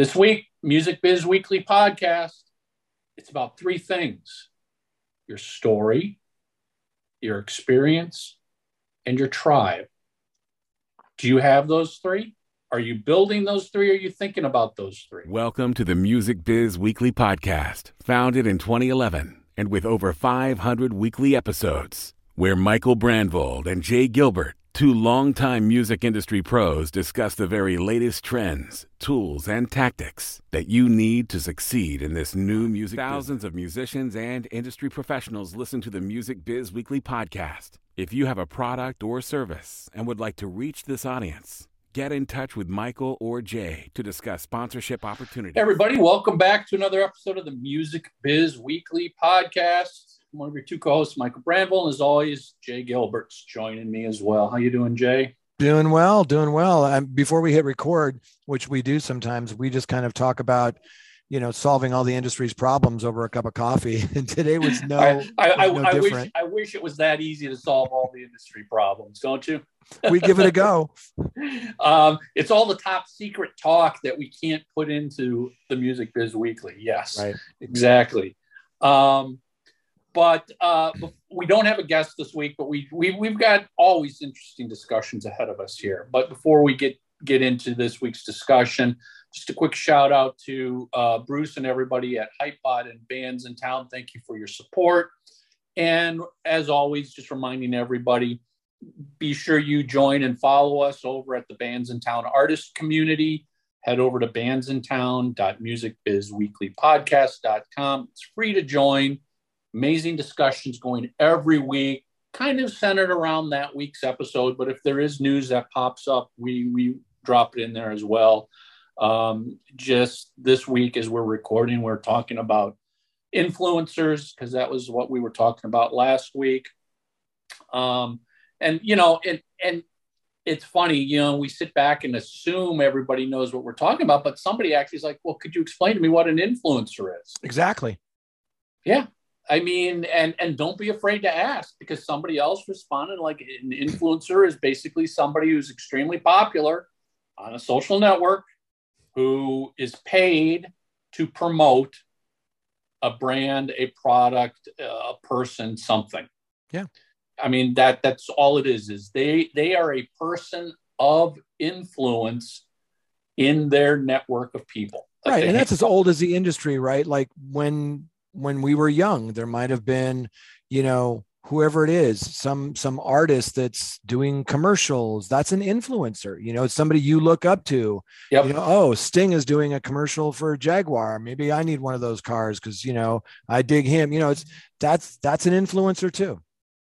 This week, Music Biz Weekly podcast. It's about three things your story, your experience, and your tribe. Do you have those three? Are you building those three? Or are you thinking about those three? Welcome to the Music Biz Weekly podcast, founded in 2011 and with over 500 weekly episodes, where Michael Brandvold and Jay Gilbert, two longtime music industry pros, discuss the very latest trends, tools, and tactics that you need to succeed in this new music. Thousands of musicians and industry professionals listen to the Music Biz Weekly podcast. If you have a product or service and would like to reach this audience, get in touch with Michael or Jay to discuss sponsorship opportunities. Everybody, welcome back to another episode of the Music Biz Weekly podcast. One of your two co-hosts, Michael Brandvold, and as always, Jay Gilbert's joining me as well. How you doing, Jay? Doing well, doing well. Um, before we hit record, which we do sometimes, we just kind of talk about, you know, solving all the industry's problems over a cup of coffee. And today was no, I, I, no I, I wish. I wish it was that easy to solve all the industry problems, don't you? we give it a go. um, it's all the top secret talk that we can't put into the Music Biz Weekly. Yes, Right. exactly. Um, but uh, we don't have a guest this week, but we, we we've got always interesting discussions ahead of us here. But before we get get into this week's discussion, just a quick shout out to uh, Bruce and everybody at Hypebot and bands in town. Thank you for your support. And as always, just reminding everybody, be sure you join and follow us over at the Bands in Town artist community. Head over to bandsintown.musicbizweeklypodcast.com. It's free to join. Amazing discussions going every week, kind of centered around that week's episode. But if there is news that pops up, we we drop it in there as well. Um, just this week, as we're recording, we're talking about influencers because that was what we were talking about last week. Um, and you know, and and it's funny, you know, we sit back and assume everybody knows what we're talking about, but somebody actually is like, "Well, could you explain to me what an influencer is?" Exactly. Yeah. I mean, and and don't be afraid to ask because somebody else responded like an influencer is basically somebody who's extremely popular on a social network who is paid to promote a brand, a product, uh, a person, something. Yeah. I mean that that's all it is is they they are a person of influence in their network of people. that Right. And that's as old as the industry, right? Like when when we were young, there might have been, you know, whoever it is, some some artist that's doing commercials. That's an influencer. You know, it's somebody you look up to. Yep. You know, oh, Sting is doing a commercial for Jaguar. Maybe I need one of those cars because you know I dig him. You know, it's that's that's an influencer too.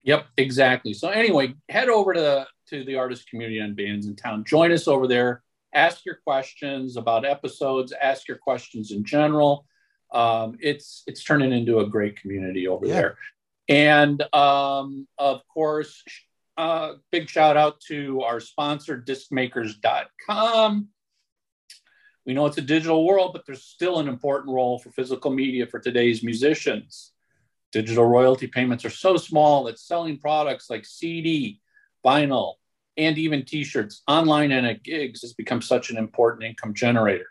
Yep, exactly. So anyway, head over to the to the artist community on bands in town. Join us over there. Ask your questions about episodes. Ask your questions in general. Um, it's it's turning into a great community over Yeah. there. And um, of course, uh, big shout out to our sponsor, discmakers.com. We know it's a digital world, but there's still an important role for physical media for today's musicians. Digital royalty payments are so small that selling products like CD, vinyl, and even t shirts online and at gigs has become such an important income generator.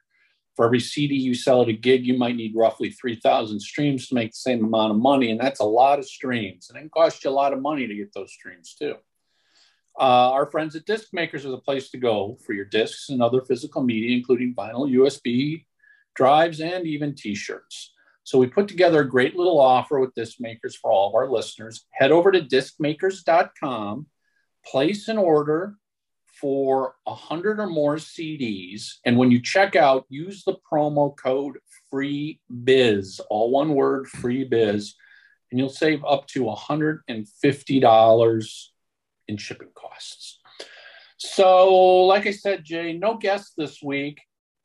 For every CD you sell at a gig, you might need roughly 3,000 streams to make the same amount of money. And that's a lot of streams. And it can cost you a lot of money to get those streams too. Uh, our friends at Disc Makers are the place to go for your discs and other physical media, including vinyl, USB drives, and even t shirts. So we put together a great little offer with Disc Makers for all of our listeners. Head over to discmakers.com, place an order for 100 or more CDs. And when you check out, use the promo code FREEBIZ, all one word, FREEBIZ, and you'll save up to $150 in shipping costs. So, like I said, Jay, no guest this week.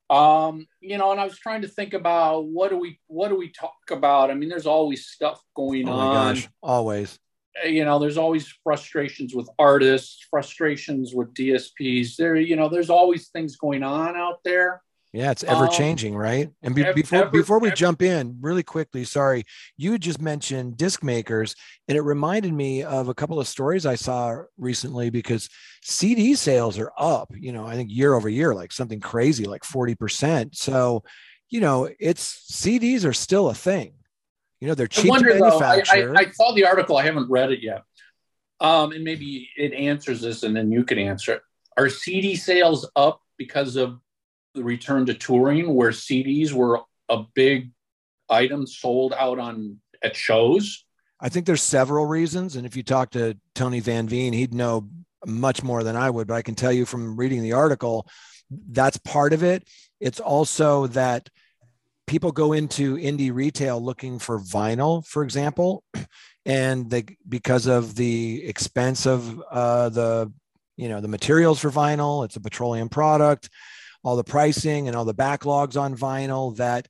Um, you know, and I was trying to think about what do we what do we talk about? I mean, there's always stuff going Oh on gosh, always. You know there's always frustrations with artists frustrations with dsps there you know there's always things going on out there Yeah, it's ever changing, um, right? And be, before ever, before we ever. jump in, really quickly, sorry, you just mentioned disc makers, and it reminded me of a couple of stories I saw recently because CD sales are up. You know, I think year over year, like something crazy, like forty percent. So, you know, it's CDs are still a thing. You know, they're cheap I wonder, to manufacture. Though, I, I, I saw the article. I haven't read it yet. Um, and maybe it answers this, and then you can answer it. Are CD sales up because of the return to touring where CDs were a big item sold out on at shows? I think there's several reasons. And if you talk to Tony Van Veen, he'd know much more than I would, but I can tell you from reading the article, that's part of it. It's also that people go into indie retail looking for vinyl, for example, and they because of the expense of uh, the you know the materials for vinyl, it's a petroleum product all the pricing and all the backlogs on vinyl that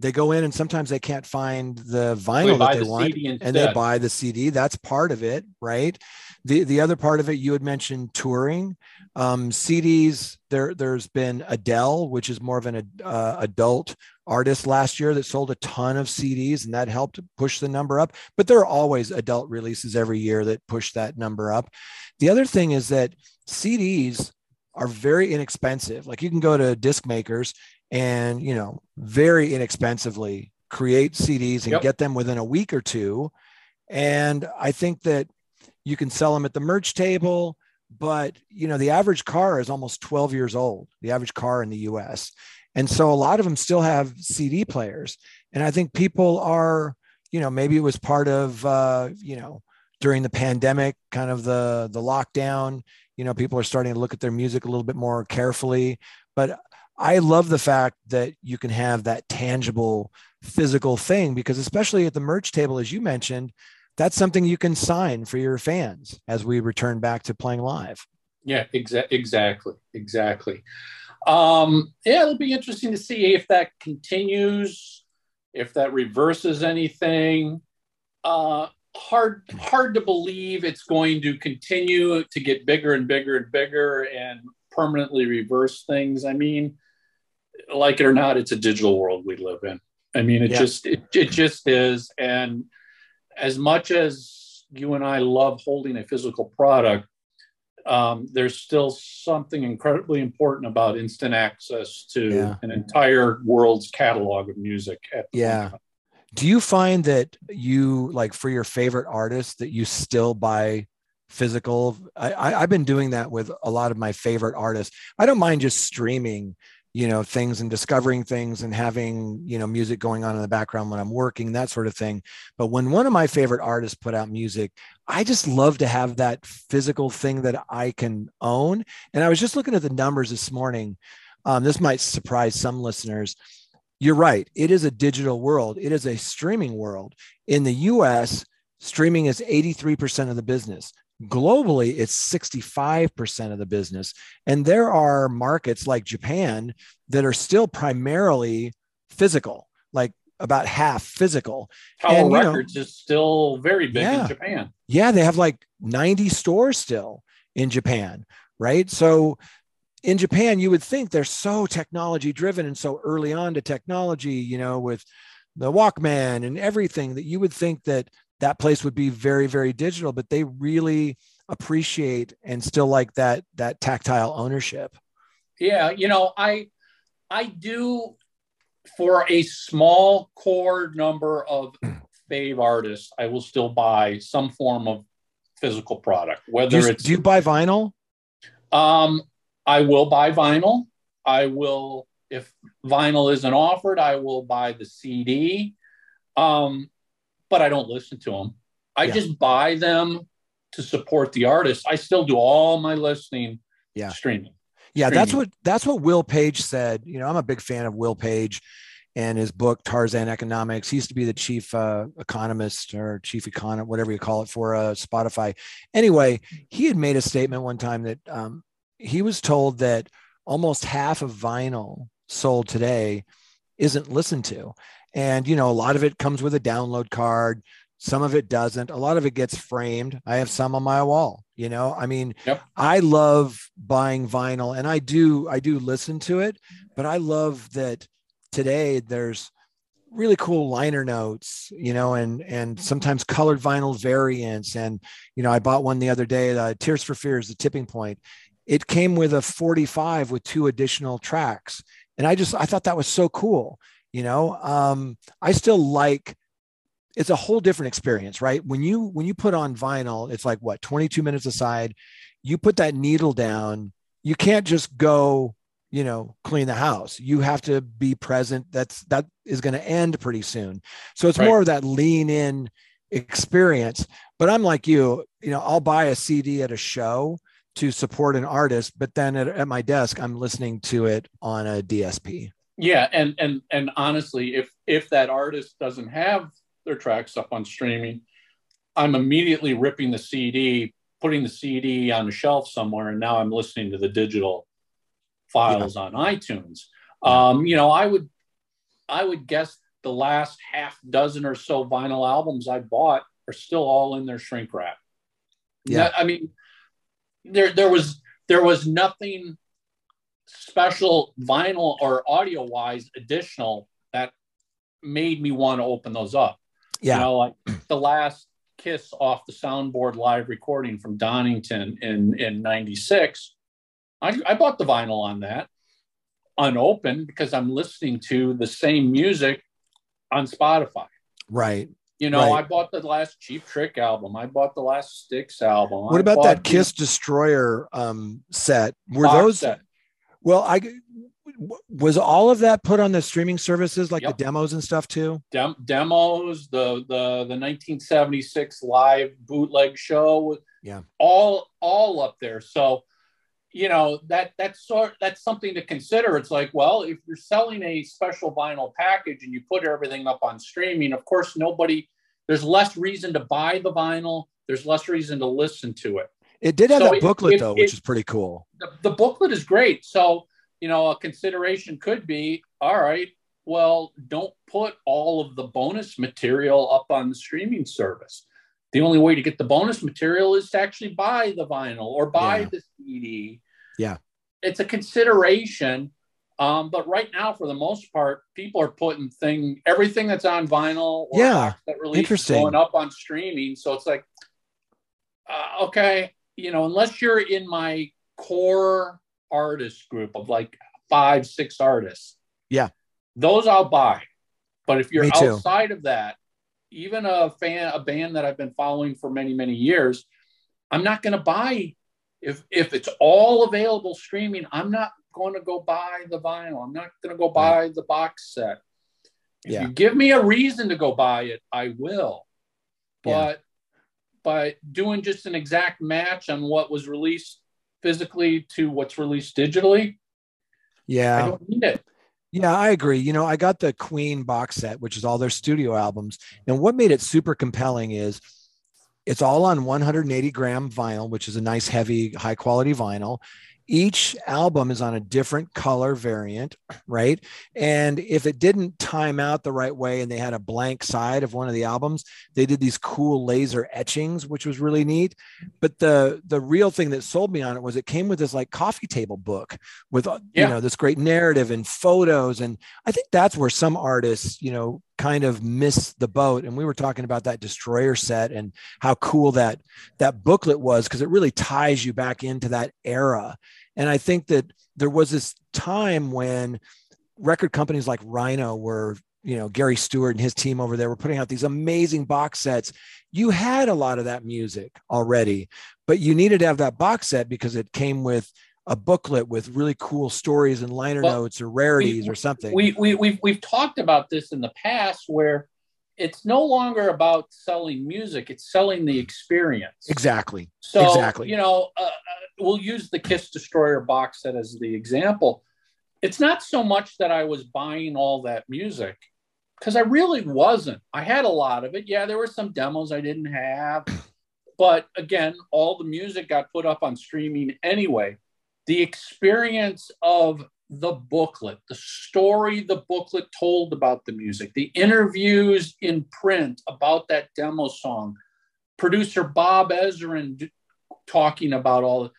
they go in and sometimes they can't find the vinyl that they the want and they buy the CD. That's part of it, right? The the other part of it you had mentioned touring. Um, CDs there there's been Adele, which is more of an uh, adult artist last year that sold a ton of CDs and that helped push the number up. But there are always adult releases every year that push that number up. The other thing is that CDs are very inexpensive. Like you can go to disc makers and, you know, very inexpensively create CDs and yep. get them within a week or two. And I think that you can sell them at the merch table, but you know, the average car is almost 12 years old, the average car in the US. And so a lot of them still have CD players. And I think people are, you know, maybe it was part of, uh, you know, during the pandemic, kind of the the lockdown, you know people are starting to look at their music a little bit more carefully but i love the fact that you can have that tangible physical thing because especially at the merch table as you mentioned that's something you can sign for your fans as we return back to playing live yeah exa- exactly exactly um yeah it'll be interesting to see if that continues if that reverses anything uh hard hard to believe it's going to continue to get bigger and bigger and bigger and permanently reverse things. I mean, like it or not, it's a digital world we live in. I mean, it yeah. just it, it just is. And as much as you and I love holding a physical product, um, there's still something incredibly important about instant access to yeah. an entire world's catalog of music. yeah do you find that you like for your favorite artists that you still buy physical i I, have been doing that with a lot of my favorite artists i don't mind just streaming you know things and discovering things and having you know music going on in the background when i'm working that sort of thing but when one of my favorite artists put out music i just love to have that physical thing that i can own and i was just looking at the numbers this morning um, this might surprise some listeners you're right. It is a digital world. It is a streaming world. In the US, streaming is 83% of the business. Globally, it's 65% of the business. And there are markets like Japan that are still primarily physical, like about half physical. Tower and, Records know, is still very big yeah, in Japan. Yeah, they have like 90 stores still in Japan, right? So in Japan, you would think they're so technology driven and so early on to technology, you know, with the Walkman and everything that you would think that that place would be very, very digital, but they really appreciate and still like that that tactile ownership. Yeah, you know, I I do for a small core number of fave artists, I will still buy some form of physical product. Whether do you, it's do you buy vinyl? Um, I will buy vinyl. I will, if vinyl isn't offered, I will buy the CD. Um, but I don't listen to them. I yeah. just buy them to support the artist. I still do all my listening yeah. streaming. Yeah, streaming. that's what that's what Will Page said. You know, I'm a big fan of Will Page and his book Tarzan Economics. He used to be the chief uh, economist or chief economist, whatever you call it, for uh, Spotify. Anyway, he had made a statement one time that um, he was told that almost half of vinyl sold today isn't listened to. And, you know, a lot of it comes with a download card. some of it doesn't. A lot of it gets framed. I have some on my wall, you know. I mean, Yep. I love buying vinyl and I do I do listen to it, but I love that today there's really cool liner notes, you know, and and sometimes colored vinyl variants. And you know, I bought one the other day, the Tears for Fears, the tipping point. It came with a 45 with two additional tracks. And I just I thought that was so cool. You know, um, I still like it's a whole different experience, right? When you when you put on vinyl, it's like what 22 minutes aside, you put that needle down, you can't just go you know clean the house. You have to be present. That's that is going to end pretty soon. So it's Right. more of that lean in experience. But i'm like you you know i'll buy a cd at a show to support an artist but then at, at my desk i'm listening to it on a dsp Yeah, and and and honestly, if if that artist doesn't have their tracks up on streaming, I'm immediately ripping the CD, putting the CD on a shelf somewhere, and now I'm listening to the digital files on iTunes. Um, you know, I would I would guess the last half dozen or so vinyl albums I bought are still all in their shrink wrap. Yeah. I mean, there there was there was nothing special vinyl or audio wise additional that made me want to open those up. yeah You know, like the last kiss off the soundboard live recording from Donington in in 96. I, I bought the vinyl on that unopened because I'm listening to the same music on Spotify. right You know, Right. I bought the last Cheap Trick album. I bought the last Styx album. what I about that the kiss destroyer um set were those set. Well i was all of that put on the streaming services like Yep. the demos and stuff too dem- demos, the the the 1976 live bootleg show, Yeah. all all up there. So, you know that that's sort that's something to consider. It's like, well, if you're selling a special vinyl package and you put everything up on streaming, of course, nobody there's less reason to buy the vinyl. There's less reason to listen to it. It did have So that booklet if- though which is pretty cool the, the booklet is great. So, you know, a consideration could be all right, well, don't put all of the bonus material up on the streaming service. The only way to get the bonus material is to actually buy the vinyl or buy Yeah. the CD. Yeah. It's a consideration. Um, but right now, for the most part, people are putting thing everything that's on vinyl or Yeah. that release Interesting. going up on streaming. So it's like, uh, okay, you know, unless you're in my core artist group of like five, six artists. Yeah. Those I'll buy. But if you're outside of that, even a fan, a band that I've been following for many, many years, I'm not going to buy if if it's all available streaming. I'm not going to go buy the vinyl. I'm not going to go buy the box set. If Yeah. you give me a reason to go buy it, I will. But but doing just an exact match on what was released physically to what's released digitally, I yeah don't need it. Yeah, I agree. You know, I got the Queen box set, which is all their studio albums. And what made it super compelling is it's all on 180 gram vinyl, which is a nice, heavy, high quality vinyl. Each album is on a different color variant, right? And if it didn't time out the right way and they had a blank side of one of the albums, they did these cool laser etchings, which was really neat. But the the real thing that sold me on it was it came with this like coffee table book with uh, you know this great narrative and photos and i think that's where some artists you know kind of miss the boat. And we were talking about that destroyer set and how cool that that booklet was because it really ties you back into that era. And i think that there was this time when record companies like rhino were you know gary stewart and his team over there were putting out these amazing box sets. You had a lot of that music already but you needed to have that box set because it came with a booklet with really cool stories and liner Well, notes or rarities or something. We, we, we've, we've talked about this in the past where it's no longer about selling music, it's selling the experience. exactly. So, Exactly. you know, uh, uh, we'll use the Kiss Destroyer box set as the example. It's not so much that I was buying all that music because I really wasn't. I had a lot of it. Yeah, there were some demos I didn't have. But again, all the music got put up on streaming anyway. The experience of the booklet, the story the booklet told about the music, the interviews in print about that demo song, producer Bob Ezrin talking about all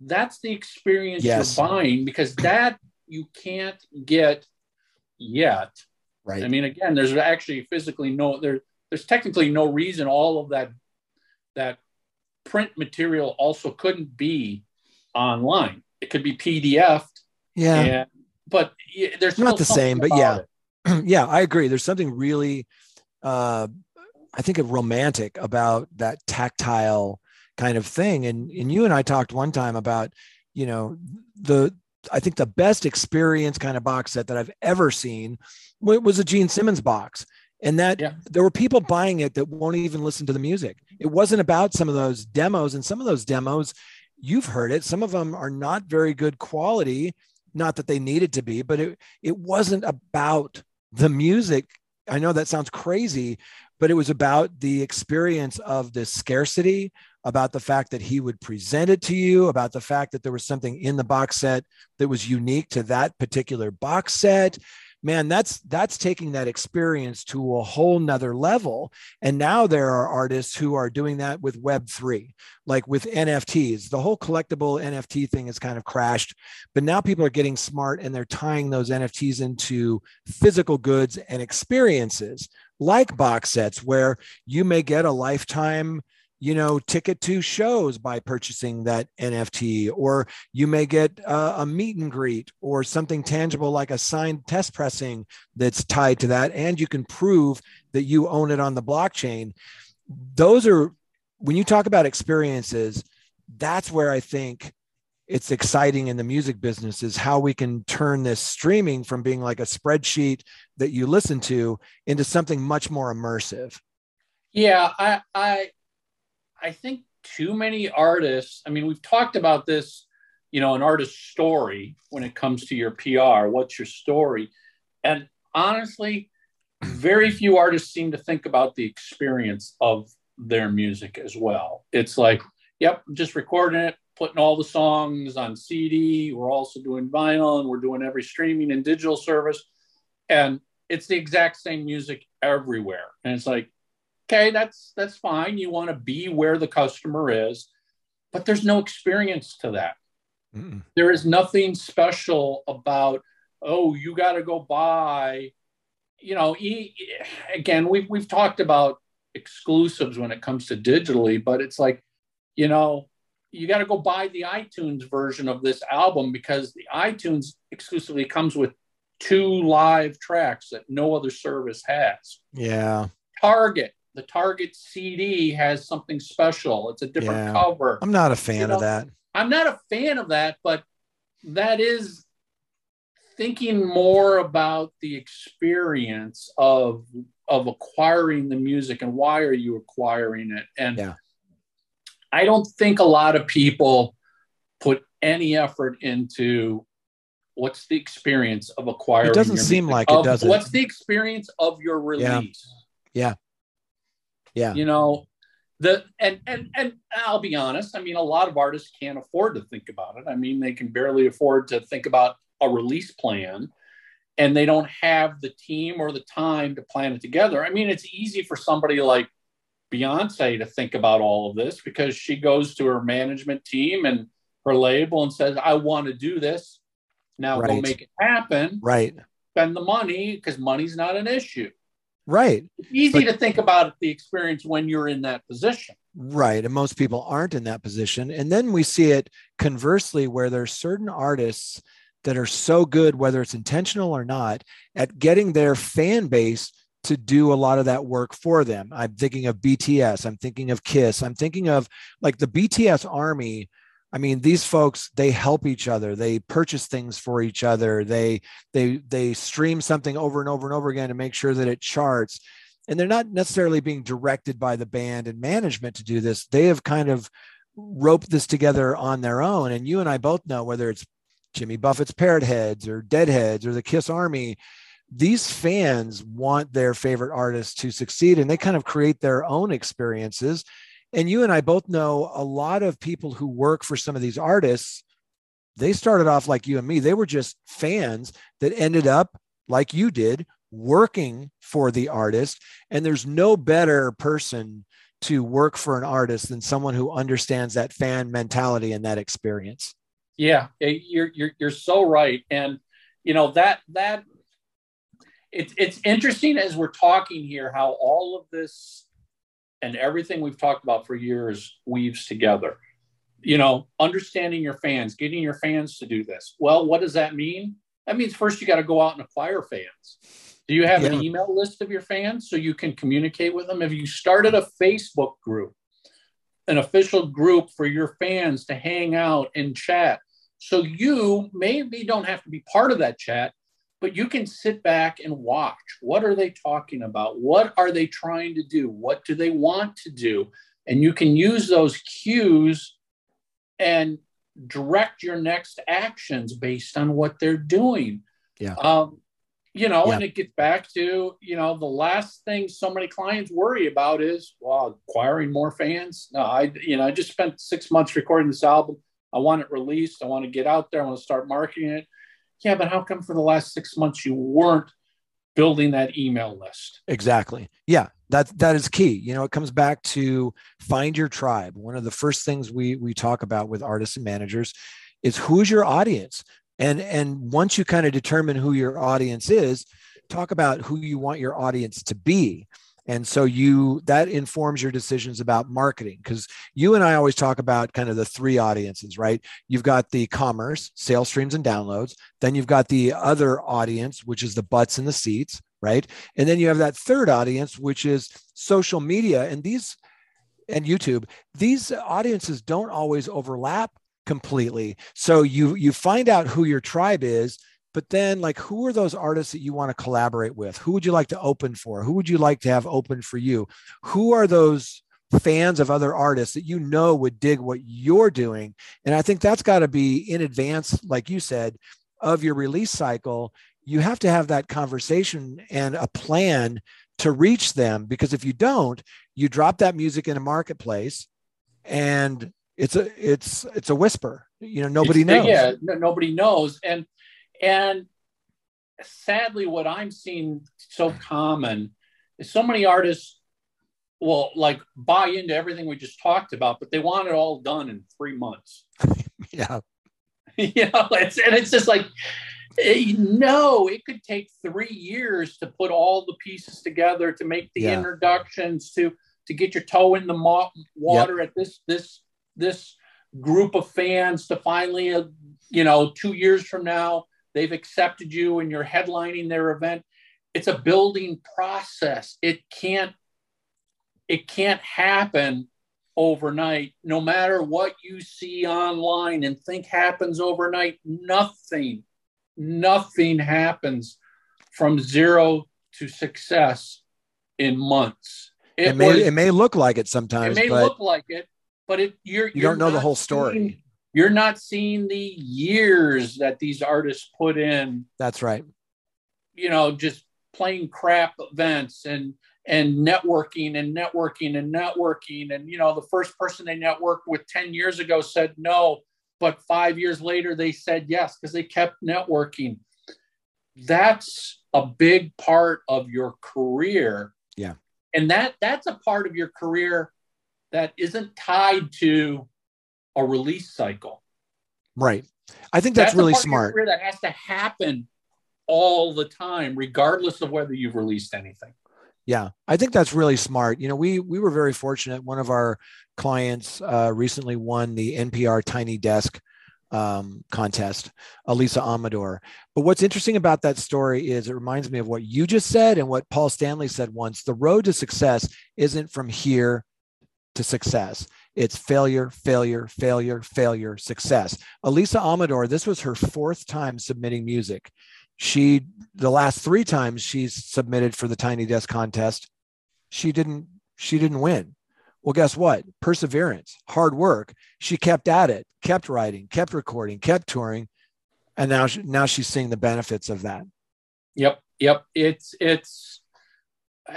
that's the experience yes. you're buying because that you can't get yet. Right. I mean, again, there's actually physically no there. There's technically no reason all of that that print material also couldn't be online. It could be PDF. Yeah. And, but there's not the same. But yeah, yeah, I agree. There's something really, uh, I think, romantic about that tactile kind of thing. And and you and I talked one time about, you know, the I think the best experience kind of box set that I've ever seen was a Gene Simmons box. And that yeah. there were people buying it that won't even listen to the music. It wasn't about some of those demos, and some of those demos, you've heard it. Some of them are not very good quality. Not that they needed to be, but it it wasn't about the music. I know that sounds crazy, but it was about the experience of the scarcity, about the fact that he would present it to you, about the fact that there was something in the box set that was unique to that particular box set. Man, that's that's taking that experience to a whole nother level. And now there are artists who are doing that with Web3, like with NFTs. The whole collectible NFT thing has kind of crashed, but now people are getting smart and they're tying those NFTs into physical goods and experiences like box sets where you may get a lifetime you know ticket to shows by purchasing that nft or you may get uh, a meet and greet or something tangible like a signed test pressing that's tied to that and you can prove that you own it on the blockchain. Those are when you talk about experiences that's where i think it's exciting in the music business is how we can turn this streaming from being like a spreadsheet that you listen to into something much more immersive. Yeah i i I think too many artists, I mean, we've talked about this, you know, an artist's story when it comes to your PR. What's your story? And honestly, very few artists seem to think about the experience of their music as well. It's like, yep, just recording it, putting all the songs on CD. We're also doing vinyl and we're doing every streaming and digital service. And it's the exact same music everywhere. And it's like, okay, that's that's fine. You want to be where the customer is, but there's no experience to that. Mm-mm. There is nothing special about oh, you got to go buy. You know, e- again, we've we've talked about exclusives when it comes to digitally, but it's like, you know, you got to go buy the iTunes version of this album because the iTunes exclusively comes with two live tracks that no other service has. Yeah. Target the Target CD has something special. It's a different yeah. cover. I'm not a fan you know, of that. I'm not a fan of that, but that is thinking more about the experience of of acquiring the music and why are you acquiring it and yeah. i don't think a lot of people put any effort into what's the experience of acquiring it doesn't seem music, like it doesn't what's the experience of your release yeah. yeah yeah. You know, the and and and I'll be honest, I mean a lot of artists can't afford to think about it. I mean, they can barely afford to think about a release plan and they don't have the team or the time to plan it together. I mean, it's easy for somebody like Beyonce to think about all of this because she goes to her management team and her label and says, I want to do this. Now right. go make it happen. Right. Spend the money because money's not an issue. Right. It's easy but, to think about the experience when you're in that position. Right. And most people aren't in that position. And then we see it conversely, where there's certain artists that are so good, whether it's intentional or not, at getting their fan base to do a lot of that work for them. I'm thinking of BTS, I'm thinking of Kiss, I'm thinking of like the BTS army I mean, these folks they help each other. They purchase things for each other. They they they stream something over and over and over again to make sure that it charts. And they're not necessarily being directed by the band and management to do this. They have kind of roped this together on their own. And you and I both know whether it's Jimmy Buffett's Parrot Heads or Deadheads or the Kiss Army, these fans want their favorite artists to succeed and they kind of create their own experiences and you and I both know a lot of people who work for some of these artists they started off like you and me. They were just fans that ended up like you did working for the artist. And there's no better person to work for an artist than someone who understands that fan mentality and that experience. Yeah, eh, you're you're you're so right, and you know that that it's it's interesting as we're talking here how all of this and everything we've talked about for years weaves together. You know, understanding your fans, getting your fans to do this. Well, what does that mean? That means first you got to go out and acquire fans. Do you have yeah. an email list of your fans so you can communicate with them? Have you started a Facebook group, an official group for your fans to hang out and chat? So you maybe don't have to be part of that chat, but you can sit back and watch. What are they talking about? What are they trying to do? What do they want to do? And you can use those cues and direct your next actions based on what they're doing. Yeah. Um, you know, yeah. and it gets back to, you know, the last thing so many clients worry about is, well, acquiring more fans. No, I, you know, I just spent six months recording this album. I want it released. I want to get out there. I want to start marketing it. Yeah, but how come for the last six months you weren't building that email list? Exactly. Yeah, that that is key. You know, it comes back to find your tribe. One of the first things we we talk about with artists and managers is who's your audience and and once you kind of determine who your audience is talk about who you want your audience to be and so you that informs your decisions about marketing because you and i always talk about kind of the three audiences right? You've got the commerce sales streams and downloads. Then you've got the other audience which is the butts in the seats right? And then you have that third audience which is social media. And these and youtube these audiences don't always overlap completely. So you you find out who your tribe is, but then like who are those artists that you want to collaborate with? Who would you like to open for? Who would you like to have open for you? Who are those fans of other artists that you know would dig what you're doing? And I think that's got to be in advance, like you said, of your release cycle. You have to have that conversation and a plan to reach them because if you don't, you drop that music in a marketplace and it's a it's it's a whisper you know nobody it's, knows yeah nobody knows and and sadly what i'm seeing so common is so many artists will like buy into everything we just talked about but they want it all done in three months yeah you know it's and it's just like eh, no it could take three years to put all the pieces together to make the yeah. introductions to to get your toe in the mo- water yep. at this this this group of fans to finally, uh, you know, two years from now, they've accepted you and you're headlining their event. It's a building process. It can't, it can't happen overnight. No matter what you see online and think happens overnight, nothing, nothing happens from zero to success in months. It, it may, was, it may look like it sometimes. It may but... look like it, but it you're you don't know the whole story. Seeing, you're not seeing the years that these artists put in. That's right. You know, just playing crap events and and networking and networking and networking and you know the first person they networked with 10 years ago said no but 5 years later they said yes because they kept networking that's a big part of your career yeah and that that's a part of your career that isn't tied to a release cycle. Right. I think that's, that's really smart. That has to happen all the time, regardless of whether you've released anything. Yeah, I think that's really smart. You know, we we were very fortunate. One of our clients uh, recently won the NPR Tiny Desk um, contest, Alisa Amador. But what's interesting about that story is it reminds me of what you just said and what Paul Stanley said once. The road to success isn't from here to success. It's failure, failure, failure, failure, success. Alisa Amador, this was her fourth time submitting music. She, the last three times she's submitted for the Tiny Desk contest, she didn't, she didn't win. Well, guess what? Perseverance, hard work. She kept at it, kept writing, kept recording, kept touring, and now, she, now she's seeing the benefits of that. Yep, yep. It's it's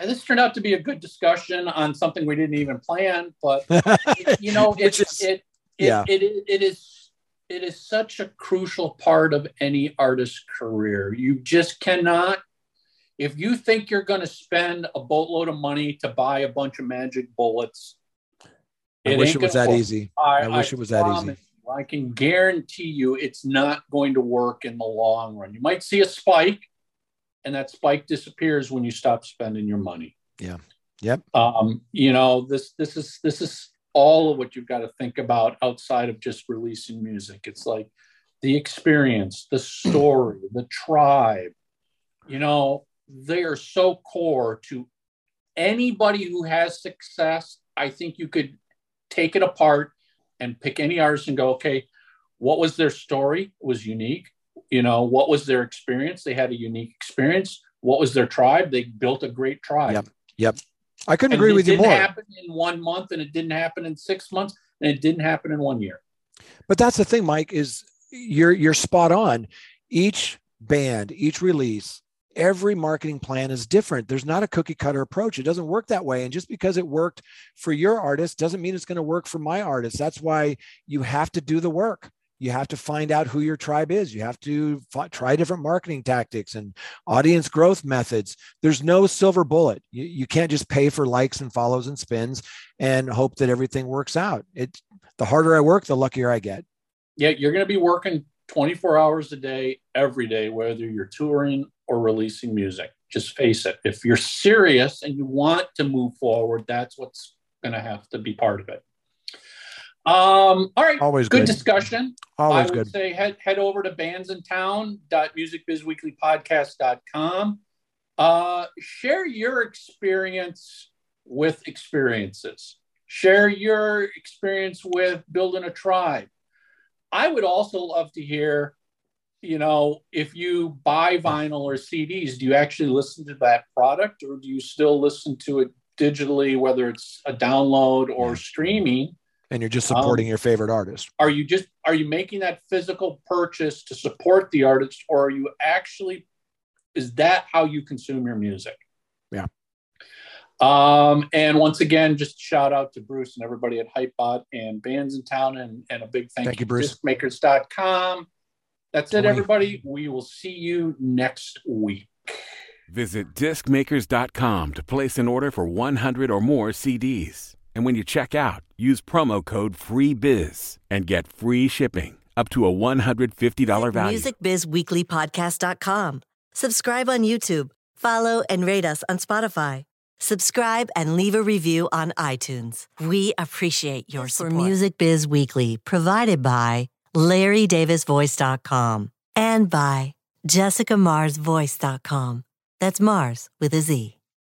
this turned out to be a good discussion on something we didn't even plan, but you know, it's is, it, it, yeah. it, it, it is it is such a crucial part of any artist's career. You just cannot, if you think you're going to spend a boatload of money to buy a bunch of magic bullets, I wish it was that work. easy. I, I wish I it was that easy. You, I can guarantee you it's not going to work in the long run. You might see a spike, and that spike disappears when you stop spending your money. Yeah. Yep. Um, you know, this this is this is all of what you've got to think about outside of just releasing music. It's like the experience, the story, the tribe. You know, they are so core to anybody who has success. I think you could take it apart and pick any artist and go, okay, what was their story? It was unique. You know, what was their experience? They had a unique experience. What was their tribe? They built a great tribe. Yep. Yep. I couldn't and agree with you more. It didn't happen in one month, and it didn't happen in six months, and it didn't happen in one year. But that's the thing, Mike. Is you're you're spot on. Each band, each release, every marketing plan is different. There's not a cookie cutter approach. It doesn't work that way. And just because it worked for your artist doesn't mean it's going to work for my artist. That's why you have to do the work you have to find out who your tribe is. You have to f- try different marketing tactics and audience growth methods. There's no silver bullet. You, you can't just pay for likes and follows and spins and hope that everything works out. It the harder i work the luckier i get. Yeah you're going to be working 24 hours a day every day whether you're touring or releasing music. Just face it. If you're serious and you want to move forward that's what's going to have to be part of it um, all right. Always good, good. discussion. Always I would good. say head, head over to bandsintown.musicbizweeklypodcast.com. Uh, share your experience with experiences. Share your experience with building a tribe. I would also love to hear, you know, if you buy vinyl or CDs, do you actually listen to that product or do you still listen to it digitally, whether it's a download or streaming? And you're just supporting um, your favorite artist. are you just are you making that physical purchase to support the artist or are you actually is that how you consume your music? Yeah. Um and once again just shout out to bruce and everybody at hypebot and bands in town and, and a big thank, thank you, you bruce. Discmakers.com that's it everybody. We will see you next week. Visit discmakers.com to place an order for 100 or more cds and when you check out, use promo code FREEBIZ and get free shipping up to a $150 value. MusicBizWeeklyPodcast.com. Subscribe on YouTube. Follow and rate us on Spotify. Subscribe and leave a review on iTunes. We appreciate your support. For Music Biz Weekly, provided by LarryDavisVoice.com and by JessicaMarzVoice.com. That's Marz with a Z.